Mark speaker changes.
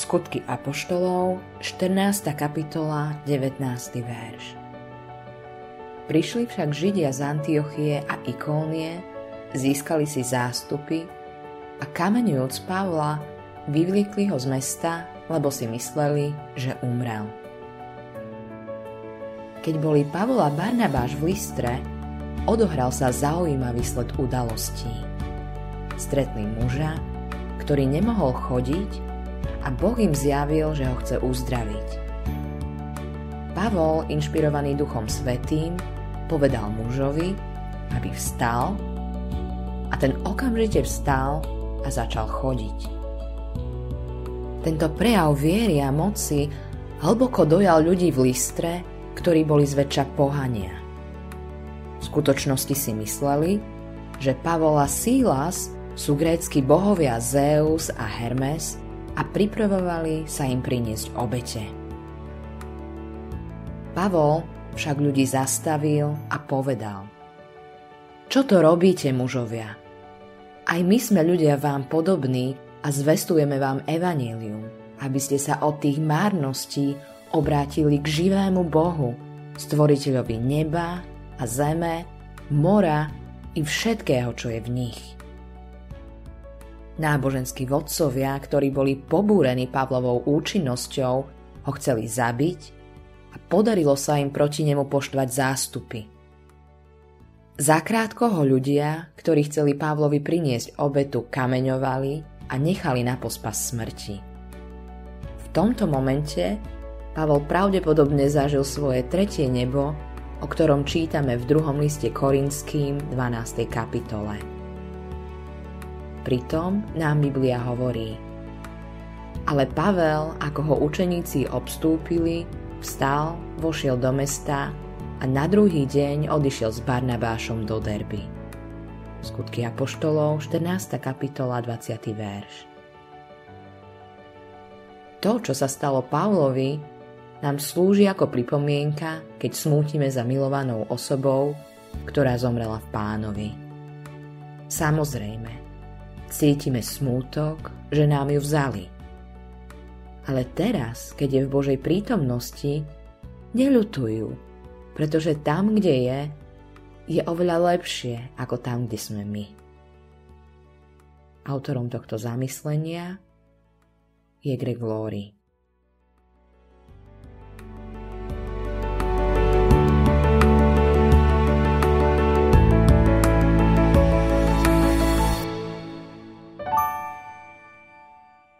Speaker 1: Skutky Apoštolov, 14. kapitola, 19. verš. Prišli však Židia z Antiochie a Ikónie, získali si zástupy a kameňujúc Pavla, vyvliekli ho z mesta, lebo si mysleli, že umrel. Keď boli Pavol a Barnabáš v Listre, odohral sa zaujímavý sled udalostí. Stretli muža, ktorý nemohol chodiť a Boh im zjavil, že ho chce uzdraviť. Pavol, inšpirovaný Duchom Svetým, povedal mužovi, aby vstal a ten okamžite vstal a začal chodiť. Tento prejav viery a moci hlboko dojal ľudí v Listre, ktorí boli zväčša pohania. V skutočnosti si mysleli, že Pavol a Sílas sú grécky bohovia Zeus a Hermes a pripravovali sa im priniesť obete. Pavol však ľudí zastavil a povedal Čo to robíte, mužovia? Aj my sme ľudia vám podobní a zvestujeme vám evanílium, aby ste sa od tých márností obrátili k živému Bohu, stvoriteľovi neba a zeme, mora i všetkého, čo je v nich – Náboženskí vodcovia, ktorí boli pobúrení Pavlovou účinnosťou, ho chceli zabiť a podarilo sa im proti nemu poštvať zástupy. Zakrátko ho ľudia, ktorí chceli Pavlovi priniesť obetu, kameňovali a nechali na pospas smrti. V tomto momente Pavol pravdepodobne zažil svoje tretie nebo, o ktorom čítame v druhom liste Korinským 12. kapitole. Pritom nám Biblia hovorí. Ale Pavel, ako ho učeníci obstúpili, vstal, vošiel do mesta a na druhý deň odišiel s Barnabášom do Derby. Skutky Apoštolov, 14. kapitola, 20. verš. To, čo sa stalo Pavlovi, nám slúži ako pripomienka, keď smútime za milovanou osobou, ktorá zomrela v pánovi. Samozrejme, Cítime smútok, že nám ju vzali. Ale teraz, keď je v Božej prítomnosti, neľutujú, pretože tam, kde je, je oveľa lepšie ako tam, kde sme my. Autorom tohto zamyslenia je Greg Laurie.